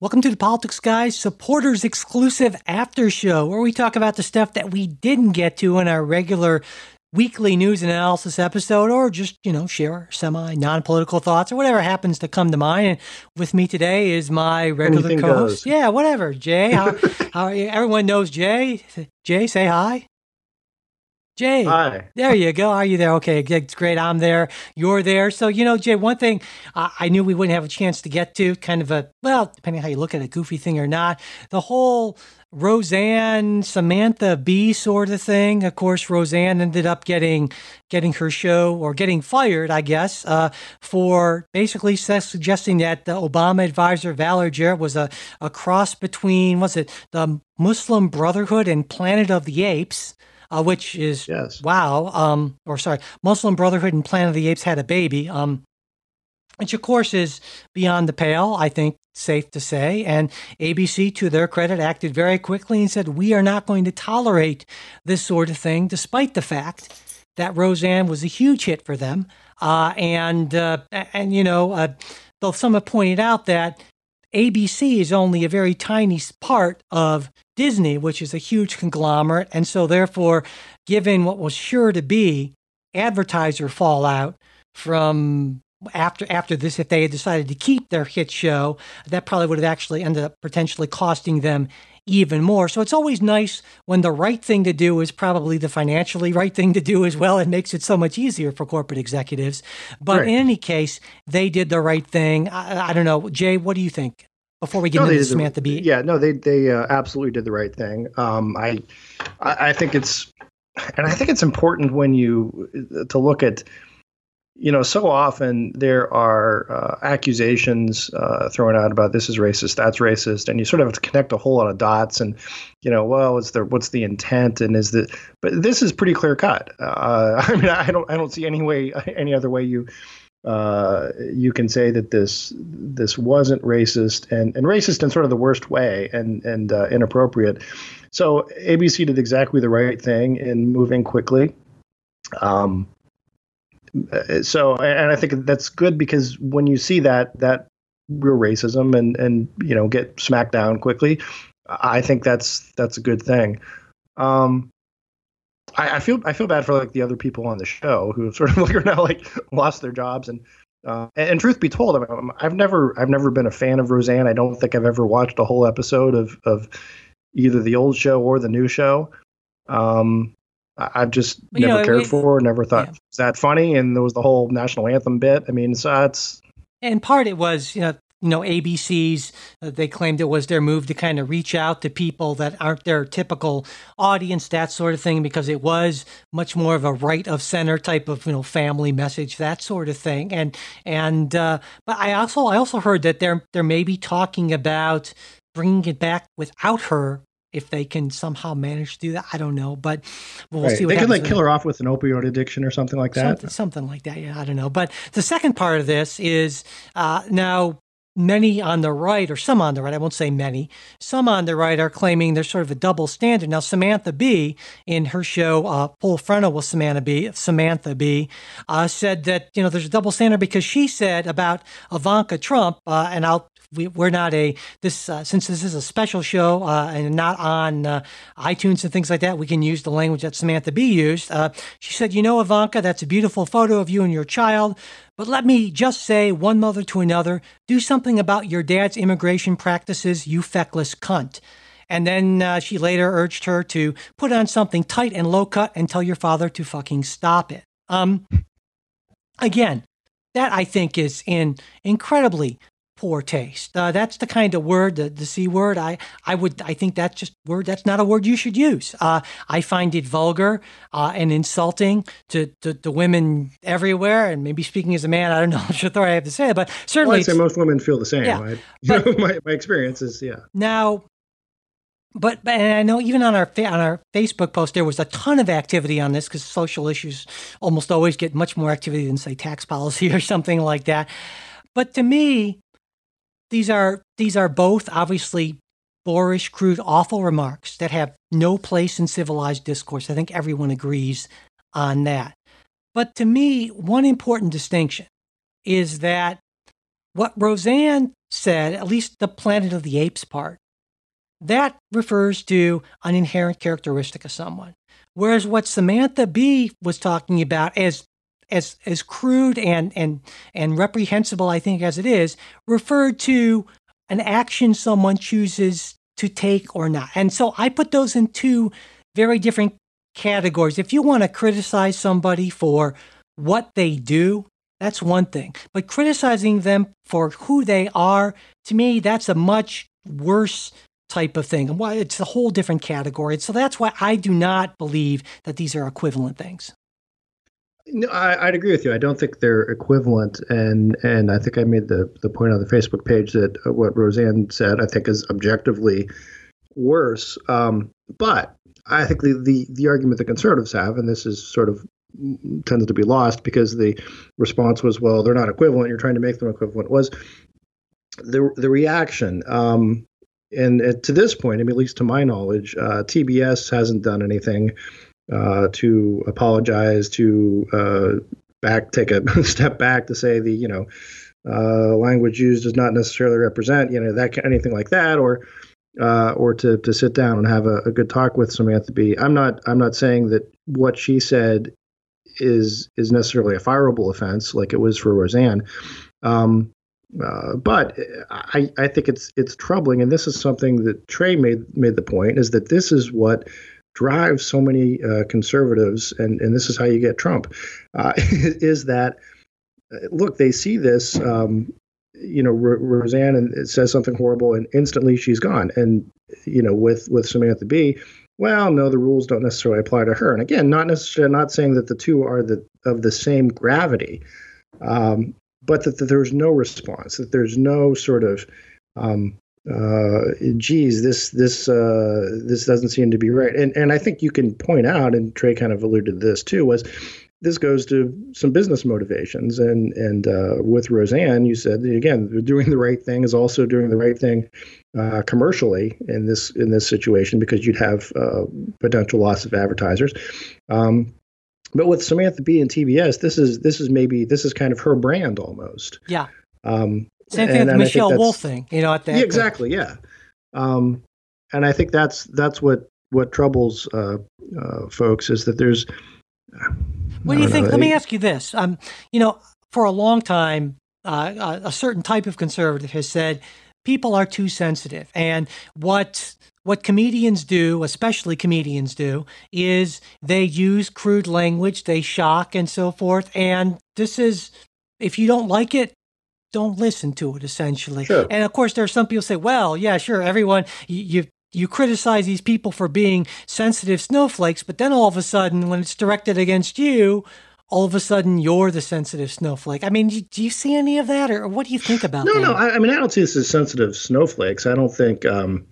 Welcome to the Politics Guys supporters exclusive after show where we talk about the stuff that we didn't get to in our regular weekly news and analysis episode or just, you know, share semi non political thoughts or whatever happens to come to mind. And with me today is my regular co host. Yeah, whatever. Jay, how, how are you? Everyone knows Jay. Jay, say hi. Jay. Hi. There you go. Are you there? Okay, it's great. I'm there. You're there. So, you know, Jay, one thing uh, I knew we wouldn't have a chance to get to, kind of a, well, depending how you look at a goofy thing or not, the whole Roseanne, Samantha Bee sort of thing. Of course, Roseanne ended up getting getting her show or getting fired, I guess, uh, for basically suggesting that the Obama advisor Valerie Jarrett was a, a cross between, was it the Muslim Brotherhood and Planet of the Apes? Uh, which is yes. wow. Um, or sorry, Muslim Brotherhood and Planet of the Apes had a baby. Um, which of course is beyond the pale, I think safe to say. And ABC, to their credit, acted very quickly and said, We are not going to tolerate this sort of thing, despite the fact that Roseanne was a huge hit for them. Uh, and, uh, and, you know, uh, though some have pointed out that ABC is only a very tiny part of Disney, which is a huge conglomerate. And so, therefore, given what was sure to be advertiser fallout from after after this, if they had decided to keep their hit show, that probably would have actually ended up potentially costing them even more. So it's always nice when the right thing to do is probably the financially right thing to do as well. It makes it so much easier for corporate executives. But right. in any case, they did the right thing. I, I, don't know, Jay. What do you think? Before we get no, into Samantha Bee, yeah, no, they they uh, absolutely did the right thing. Um, I I think it's and I think it's important when you to look at you know, so often there are uh, accusations uh, thrown out about this is racist, that's racist, and you sort of have to connect a whole lot of dots. And you know, well, what's the what's the intent, and is the but this is pretty clear cut. Uh, I mean, I don't I don't see any way any other way you uh, you can say that this this wasn't racist and and racist in sort of the worst way and and uh, inappropriate. So ABC did exactly the right thing in moving quickly. Um, so and I think that's good because when you see that that real racism and and you know get smacked down quickly, I think that's that's a good thing. Um, I, I feel I feel bad for like the other people on the show who sort of like are now like lost their jobs and. Uh, and, and, truth be told, I've never I've never been a fan of Roseanne. I don't think I've ever watched a whole episode of of either the old show or the new show. Um, I've just you never know, cared it, for, never thought yeah. that funny, and there was the whole national anthem bit. I mean, so it's and part it was you know you know ABC's uh, they claimed it was their move to kind of reach out to people that aren't their typical audience, that sort of thing, because it was much more of a right of center type of you know family message, that sort of thing. And and uh, but I also I also heard that they're they're maybe talking about bringing it back without her if they can somehow manage to do that, I don't know, but we'll right. see. they could like kill her off with an opioid addiction or something like that. Something, something like that. Yeah, I don't know. But the second part of this is uh, now many on the right, or some on the right, I won't say many, some on the right are claiming there's sort of a double standard. Now, Samantha Bee, in her show uh, Full Frontal with Samantha Bee, Samantha Bee, uh, said that you know there's a double standard because she said about Ivanka Trump, uh, and I'll we, are not a this uh, since this is a special show uh, and not on uh, iTunes and things like that. We can use the language that Samantha Bee used. Uh, she said, "You know, Ivanka, that's a beautiful photo of you and your child." But let me just say, one mother to another, do something about your dad's immigration practices, you feckless cunt. And then uh, she later urged her to put on something tight and low cut and tell your father to fucking stop it. Um, again, that I think is in incredibly poor taste. Uh, that's the kind of word, the, the c word. I I would I think that's just word. That's not a word you should use. Uh, I find it vulgar uh, and insulting to, to, to women everywhere. And maybe speaking as a man, I don't know authority I have to say, it, but certainly, well, I'd say most women feel the same. Yeah, right? but, know, my my experience is yeah. Now. But, but and I know even on our on our Facebook post there was a ton of activity on this because social issues almost always get much more activity than say tax policy or something like that. But to me, these are these are both obviously boorish, crude, awful remarks that have no place in civilized discourse. I think everyone agrees on that. But to me, one important distinction is that what Roseanne said, at least the Planet of the Apes part, that refers to an inherent characteristic of someone. Whereas what Samantha Bee was talking about as as as crude and and and reprehensible, I think, as it is, referred to an action someone chooses to take or not. And so I put those in two very different categories. If you want to criticize somebody for what they do, that's one thing. But criticizing them for who they are, to me, that's a much worse type of thing. And why it's a whole different category. So that's why I do not believe that these are equivalent things. No, I, would agree with you. I don't think they're equivalent, and and I think I made the the point on the Facebook page that what Roseanne said I think is objectively worse. Um, but I think the, the the argument the conservatives have, and this is sort of mm, tends to be lost because the response was, well, they're not equivalent. You're trying to make them equivalent. Was the the reaction? Um, and uh, to this point, I mean, at least to my knowledge, uh, TBS hasn't done anything uh, to apologize, to uh, back take a step back to say the you know uh, language used does not necessarily represent you know that anything like that, or uh, or to to sit down and have a, a, good talk with Samantha Bee. I'm not I'm not saying that what she said is is necessarily a fireable offense like it was for Roseanne. Um, uh, but I, I think it's it's troubling, and this is something that Trey made made the point is that this is what drives so many uh, conservatives, and, and this is how you get Trump, uh, is that uh, look, they see this, um, you know, R- Roseanne and says something horrible, and instantly she's gone. And you know, with with Samantha Bee, well, no, the rules don't necessarily apply to her. And again, not necessarily not saying that the two are the of the same gravity, um, but that, that, there's no response, that there's no sort of um, uh, geez, this this uh, this doesn't seem to be right. And and I think you can point out, and Trey kind of alluded to this too, was this goes to some business motivations. And and uh, with Roseanne, you said again, doing the right thing is also doing the right thing uh, commercially in this in this situation because you'd have uh, potential loss of advertisers. Um, but with Samantha Bee and TBS, this is this is maybe this is kind of her brand almost. Yeah. Um, same thing and, with the Michelle Wolf thing, you know, at the yeah, exactly, yeah. Um, and I think that's that's what what troubles uh, uh, folks is that there's. What do you think? Let me ask you this. Um, you know, for a long time, uh, a certain type of conservative has said people are too sensitive, and what what comedians do, especially comedians do, is they use crude language, they shock and so forth. And this is, if you don't like it, don't listen to it essentially. Sure. And of course, there are some people say, well, yeah, sure, everyone, you, you you criticize these people for being sensitive snowflakes, but then all of a sudden, when it's directed against you, all of a sudden you're the sensitive snowflake. I mean, do you see any of that, or what do you think about no, that? No, no. I, I, mean, I don't see this as sensitive snowflakes. I don't think, um,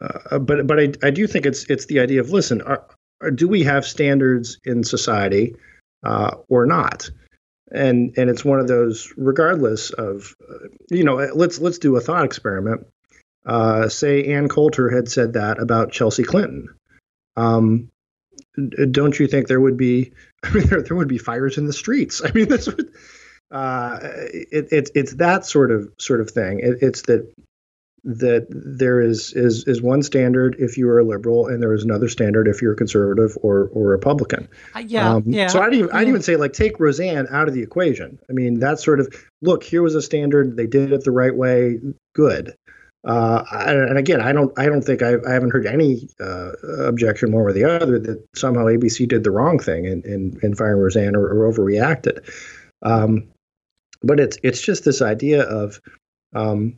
uh, but but I, I do think it's it's the idea of listen, are, are, do we have standards in society uh, or not? And and it's one of those regardless of you know let's let's do a thought experiment. Uh, say ann coulter had said that about chelsea clinton. Um, don't you think there would be I mean, there, there would be fires in the streets? I mean this would uh, it, it, it's that sort of sort of thing. It, it's that that there is is is one standard if you are a liberal and there is another standard if you're a conservative or or Republican. Uh, yeah, um, yeah. So I'd even, I'd even say like take Roseanne out of the equation. I mean that's sort of look here was a standard they did it the right way good. Uh, and again, I don't I don't think I've, I haven't heard any uh, objection one way or the other that somehow ABC did the wrong thing in in, in firing Roseanne or, or overreacted. Um, but it's it's just this idea of um,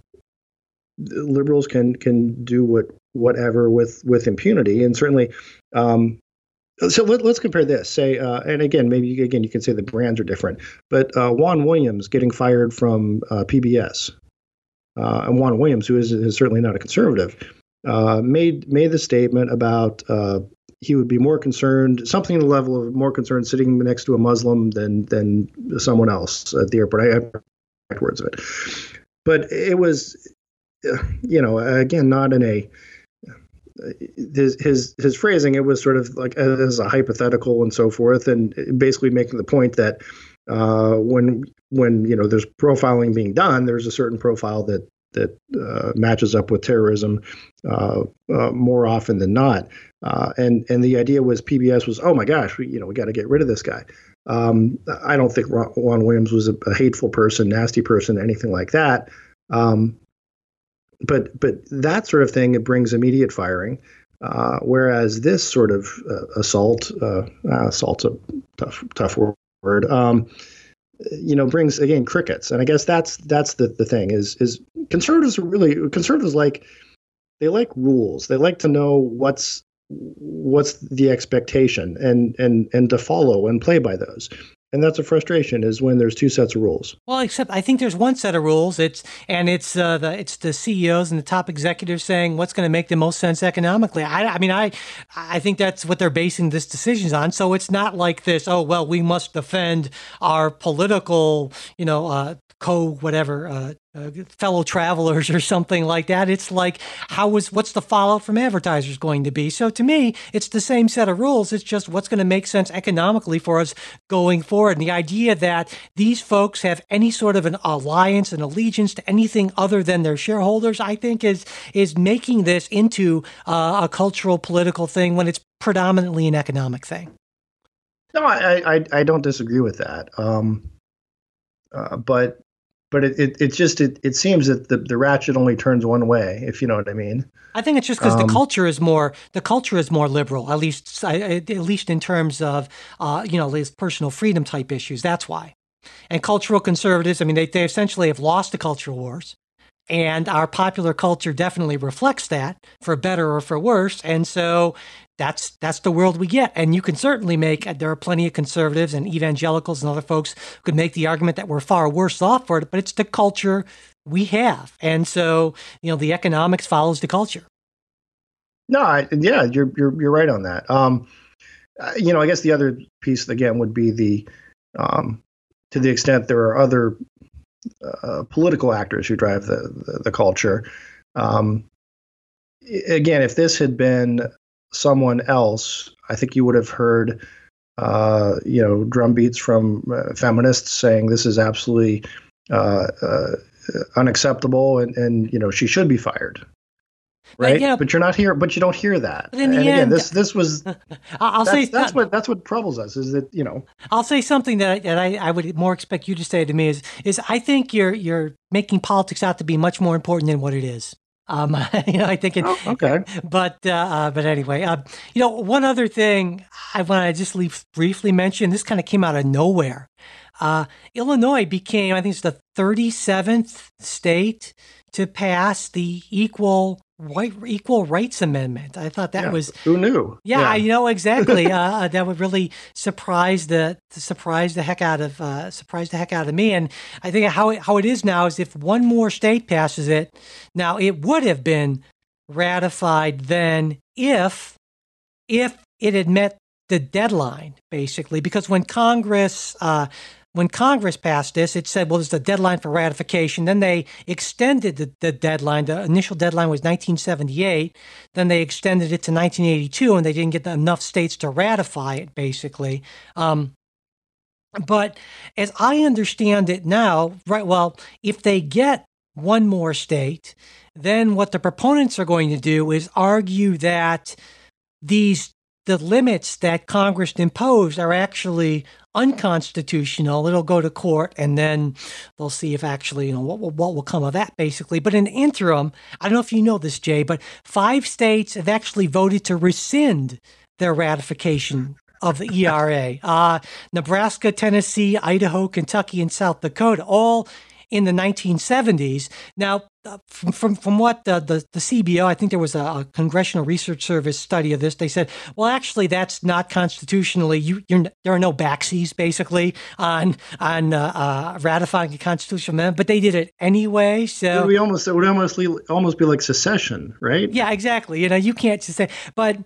liberals can can do what whatever with with impunity, and certainly. Um, so let, us compare this. Say, uh, and again, maybe again you can say the brands are different, but uh, Juan Williams getting fired from uh, PBS, uh, and Juan Williams, who is, is certainly not a conservative, uh, made made the statement about uh, he would be more concerned, something in the level of more concerned sitting next to a Muslim than than someone else at the airport. I have words of it, but it was you know, again, not in a his his his phrasing. It was sort of like as a hypothetical and so forth, and basically making the point that uh, when when you know there's profiling being done, there's a certain profile that that uh, matches up with terrorism uh, uh, more often than not. Uh, and and the idea was PBS was oh my gosh we you know we got to get rid of this guy. Um, I don't think Ron, Juan Williams was a, a, hateful person, nasty person, anything like that. Um, but but that sort of thing it brings immediate firing. Uh, whereas this sort of uh, assault, assault's a tough tough word. Um, you know brings again crickets and i guess that's that's the, the thing is is conservatives are really conservatives like they like rules they like to know what's what's the expectation and and and to follow and play by those and that's a frustration is when there's two sets of rules. Well except i think there's one set of rules. It's and it's uh, the it's the ceos and the top executives saying what's going to make the most sense economically. I, I mean i i think that's what they're basing this decisions on. So it's not like this oh well we must defend our political you know uh, co whatever uh, fellow travelers or something like that. It's like how was what's the fallout from advertisers going to be? So to me, it's the same set of rules. It's just what's going to make sense economically for us going forward. And the idea that these folks have any sort of an alliance and allegiance to anything other than their shareholders, I think is is making this into uh, a cultural political thing when it's predominantly an economic thing. No, I I, I don't disagree with that. Um, uh, but but it, it, it just it, it seems that the, the ratchet only turns one way if you know what i mean. I think it's just because um, the culture is more the culture is more liberal at least at least in terms of uh, you know these personal freedom type issues that's why. And cultural conservatives i mean they, they essentially have lost the cultural wars and our popular culture definitely reflects that for better or for worse. And so that's that's the world we get. And you can certainly make there are plenty of conservatives and evangelicals and other folks who could make the argument that we're far worse off for it but it's the culture we have. And so you know the economics follows the culture. No I, yeah you're, you're you're right on that. Um uh, you know i guess the other piece again would be the um to the extent there are other political actors who drive the the, the culture um again if this had been someone else, I think you would have heard, uh, you know, drum beats from uh, feminists saying this is absolutely uh, uh unacceptable, and and you know she should be fired. Right, but, know, but you're not here. But you don't hear that. and again, end, this this was. I'll that's, say that's what that's what troubles us is that you know. I'll say something that that I, I would more expect you to say to me is is I think you're you're making politics out to be much more important than what it is. Um, you know, I think it. Oh, okay. But uh, uh, but anyway, uh, you know, one other thing I want to just leave briefly mention. This kind of came out of nowhere. Uh, Illinois became, I think, it's the 37th state to pass the equal right, equal rights amendment. I thought that yeah, was who knew. Yeah, yeah. you know exactly. uh, uh, that would really surprise the surprise the heck out of uh, surprise the heck out of me. And I think how it, how it is now is if one more state passes it, now it would have been ratified then if if it had met the deadline basically because when Congress uh, when Congress passed this, it said, well, there's a deadline for ratification. Then they extended the, the, deadline. The initial deadline was 1978. Then they extended it to 1982, and they didn't get enough states to ratify it, basically. Um, but as I understand it now, right, well, if they get one more state, then what the proponents are going to do is argue that these the limits that Congress imposed are actually unconstitutional. It'll go to court, and then they'll see if actually, you know, what, will, what will come of that, basically. But in the interim, I don't know if you know this, Jay, but five states have actually voted to rescind their ratification of the ERA. Uh, Nebraska, Tennessee, Idaho, Kentucky, and South Dakota all in the 1970s. Now, uh, from, from, from what the, the, the, CBO, I think there was a, a, Congressional Research Service study of this. They said, well, actually, that's not constitutionally. You, there are no backsies, basically, on on uh, uh, ratifying a constitutional amendment, but they did it anyway. So we almost it would almost almost be like secession, right? Yeah, exactly. You know, you can't just say, but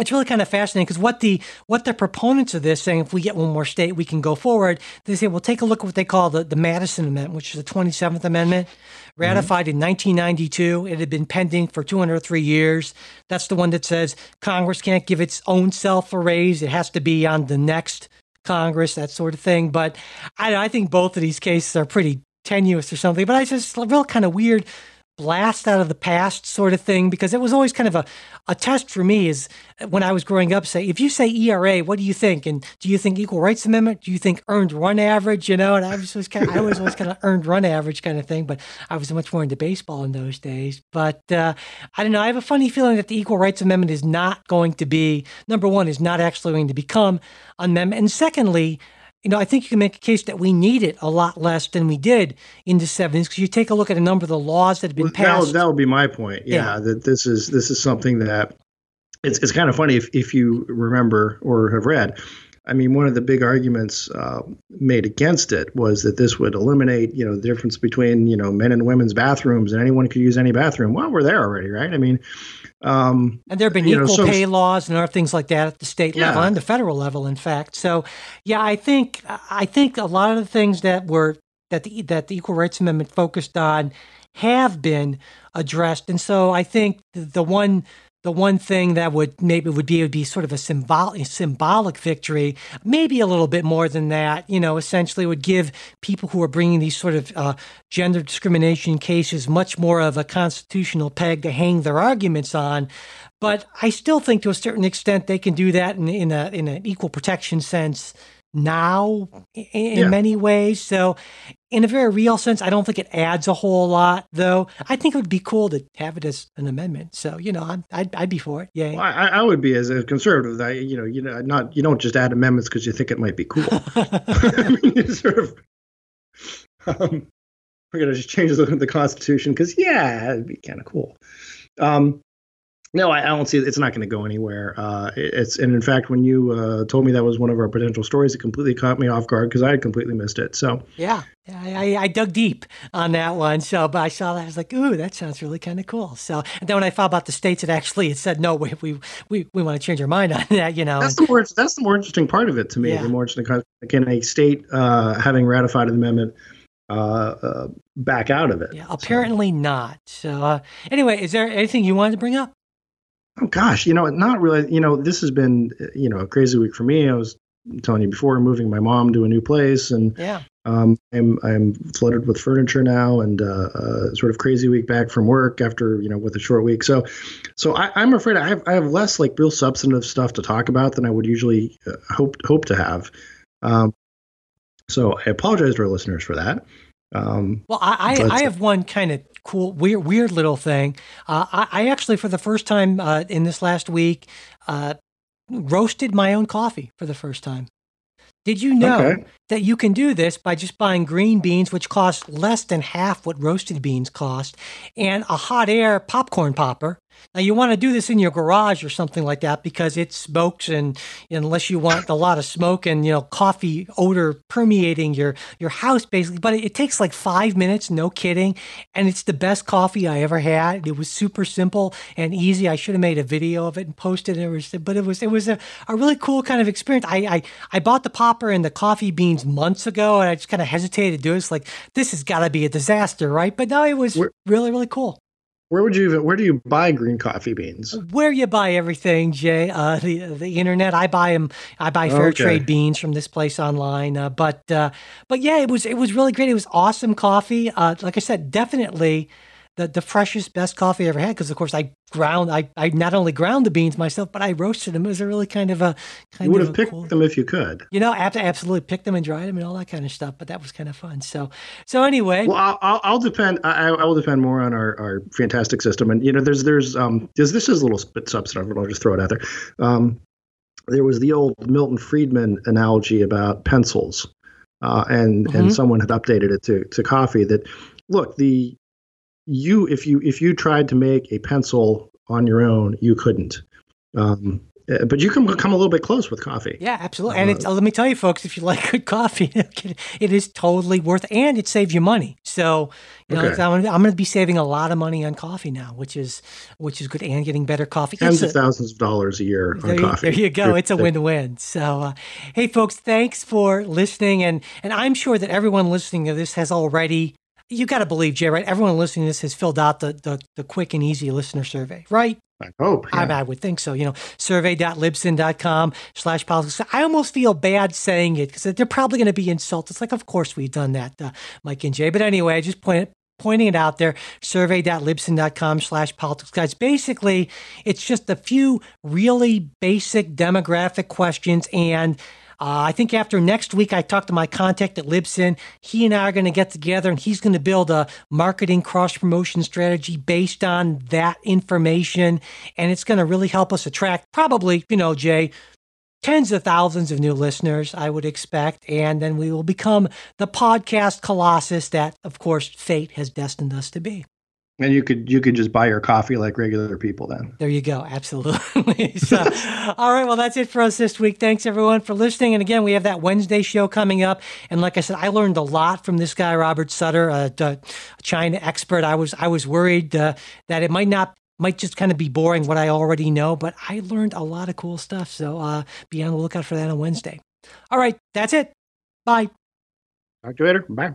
it's really kind of fascinating because what the what the proponents of this saying if we get one more state we can go forward they say well take a look at what they call the, the madison amendment which is the 27th amendment mm-hmm. ratified mm-hmm. in 1992 it had been pending for 203 years that's the one that says congress can't give its own self a raise it has to be on the next Congress, that sort of thing. But I, I think both of these cases are pretty tenuous or something. But I just real kind of weird blast out of the past sort of thing because it was always kind of a, a test for me is when I was growing up say if you say ERA what do you think? And do you think equal rights amendment? Do you think earned run average you know? And I was always kind of, I was always kind of earned run average kind of thing but I was much more into baseball in those days. But uh, I don't know I have a funny feeling that the equal rights amendment is not going to be number one is not actually going to become an amendment and secondly you know, I think you can make a case that we need it a lot less than we did in the 70s because you take a look at a number of the laws that have been well, passed. That, that would be my point. Yeah, yeah, that this is this is something that it's it's kind of funny if if you remember or have read. I mean, one of the big arguments uh, made against it was that this would eliminate, you know, the difference between, you know, men and women's bathrooms, and anyone could use any bathroom. Well, we're there already, right? I mean, um, and there have been equal know, so, pay laws and other things like that at the state yeah. level and the federal level, in fact. So, yeah, I think I think a lot of the things that were that the that the Equal Rights Amendment focused on have been addressed, and so I think the, the one the one thing that would maybe would be would be sort of a symbolic symbolic victory, maybe a little bit more than that. You know, essentially would give people who are bringing these sort of uh, gender discrimination cases much more of a constitutional peg to hang their arguments on. But I still think, to a certain extent, they can do that in, in a in an equal protection sense now in, yeah. many ways. So, in a very real sense, I don't think it adds a whole lot, though. I think it would be cool to have it as an amendment. So, you know, i I'd, I'd be for it. Yeah, well, I, I, would be as a conservative. I, you know, you know, not you don't just add amendments because you think it might be cool. I mean, sort of. Um, we're gonna just change the, the Constitution because yeah, it'd be kind of cool. Um, no, I, I, don't see it. It's not going to go anywhere. Uh, it's and in fact, when you uh, told me that was one of our potential stories, it completely caught me off guard because I had completely missed it. So yeah, I, I, dug deep on that one. So, but I saw that I was like, ooh, that sounds really kind of cool. So, and then when I found about the states, it actually it said no, we we we, we want to change our mind on that. You know, that's the more that's the more interesting part of it to me. Yeah. The more interesting, can a state uh, having ratified an amendment? Uh, uh, back out of it. Yeah, apparently so. not. So, uh, anyway, is there anything you wanted to bring up? Oh gosh, you know, not really. You know, this has been you know a crazy week for me. I was telling you before, moving my mom to a new place, and yeah, um, I'm I'm flooded with furniture now, and uh, uh, sort of crazy week back from work after you know with a short week. So, so I, am afraid I have I have less like real substantive stuff to talk about than I would usually uh, hope hope to have. Um, so I apologize to our listeners for that. Um, well, I, I, I have one kind of cool, weird, weird little thing. Uh, I, I, actually, for the first time uh, in this last week, uh, roasted my own coffee for the first time. Did you know okay. That you can do this by just buying green beans, which cost less than half what roasted beans cost, and a hot air popcorn popper? Now you want to do this in your garage or something like that because it smokes and unless you want a lot of smoke and you know coffee odor permeating your your house basically. But it, it, takes like five minutes, no kidding, and it's the best coffee I ever had. It was super simple and easy. I should have made a video of it and posted it. But it was it was a, a really cool kind of experience. I, I I bought the popper and the coffee beans months ago, and I just kind of hesitated to do it. It's like this has got to be a disaster, right? But no, it was really really cool. Where would you even, where do you buy green coffee beans? Where you buy everything, Jay? Uh, the the internet. I buy them. I buy fair okay. trade beans from this place online. Uh, but uh, but yeah, it was it was really great. It was awesome coffee. Uh, like I said, definitely the, the freshest, best coffee I ever had. Because of course I ground, I, I not only ground the beans myself, but I roasted them. It was a really kind of a kind of You would have picked cool, them if you could. You know, I absolutely picked them and dried them and all that kind of stuff. But that was kind of fun. So so anyway, well, I'll, I'll, depend. I, I will depend more on our, our fantastic system. And you know, there's there's um this this is a little bit substantive, but I'll just throw it out there. Um, there was the old Milton Friedman analogy about pencils. Uh, and mm-hmm. and someone had updated it to, to coffee that look the you if you if you tried to make a pencil on your own, you couldn't. Um, uh, but you can come a little bit close with coffee. Yeah, absolutely. And it's, uh, let me tell you, folks, if you like good coffee, it is totally worth, and it saves you money. So, you know, okay. I'm, going to be saving a lot of money on coffee now, which is which is good, and getting better coffee. Tens of thousands of dollars a year on there, coffee. There you go. It's a win-win. So, uh, hey, folks, thanks for listening, and and I'm sure that everyone listening to this has already you got to believe, Jay, right? Everyone listening to this has filled out the, the, the quick and easy listener survey, right? I hope. Yeah. I, I, would think so. You know, survey.libsyn.com slash politics. I almost feel bad saying it because they're probably going to be insulted. It's like, of course we've done that, uh, Mike and Jay. But anyway, I just point, pointing it out there, survey.libsyn.com slash politics guys. Basically, it's just a few really basic demographic questions and uh, I think after next week, I talked to my contact at Libsyn. He and I are going to get together and he's going to build a marketing cross promotion strategy based on that information. And it's going to really help us attract probably, you know, Jay, tens of thousands of new listeners, I would expect. And then we will become the podcast colossus that, of course, fate has destined us to be. And you could you could just buy your coffee like regular people then. There you go. Absolutely. so, all right. Well, that's it for us this week. Thanks everyone for listening. And again, we have that Wednesday show coming up. And like I said, I learned a lot from this guy, Robert Sutter, a, a China expert. I was I was worried uh, that it might not might just kind of be boring what I already know, but I learned a lot of cool stuff. So uh, be on the lookout for that on Wednesday. All right. That's it. Bye. Talk to you later. Bye.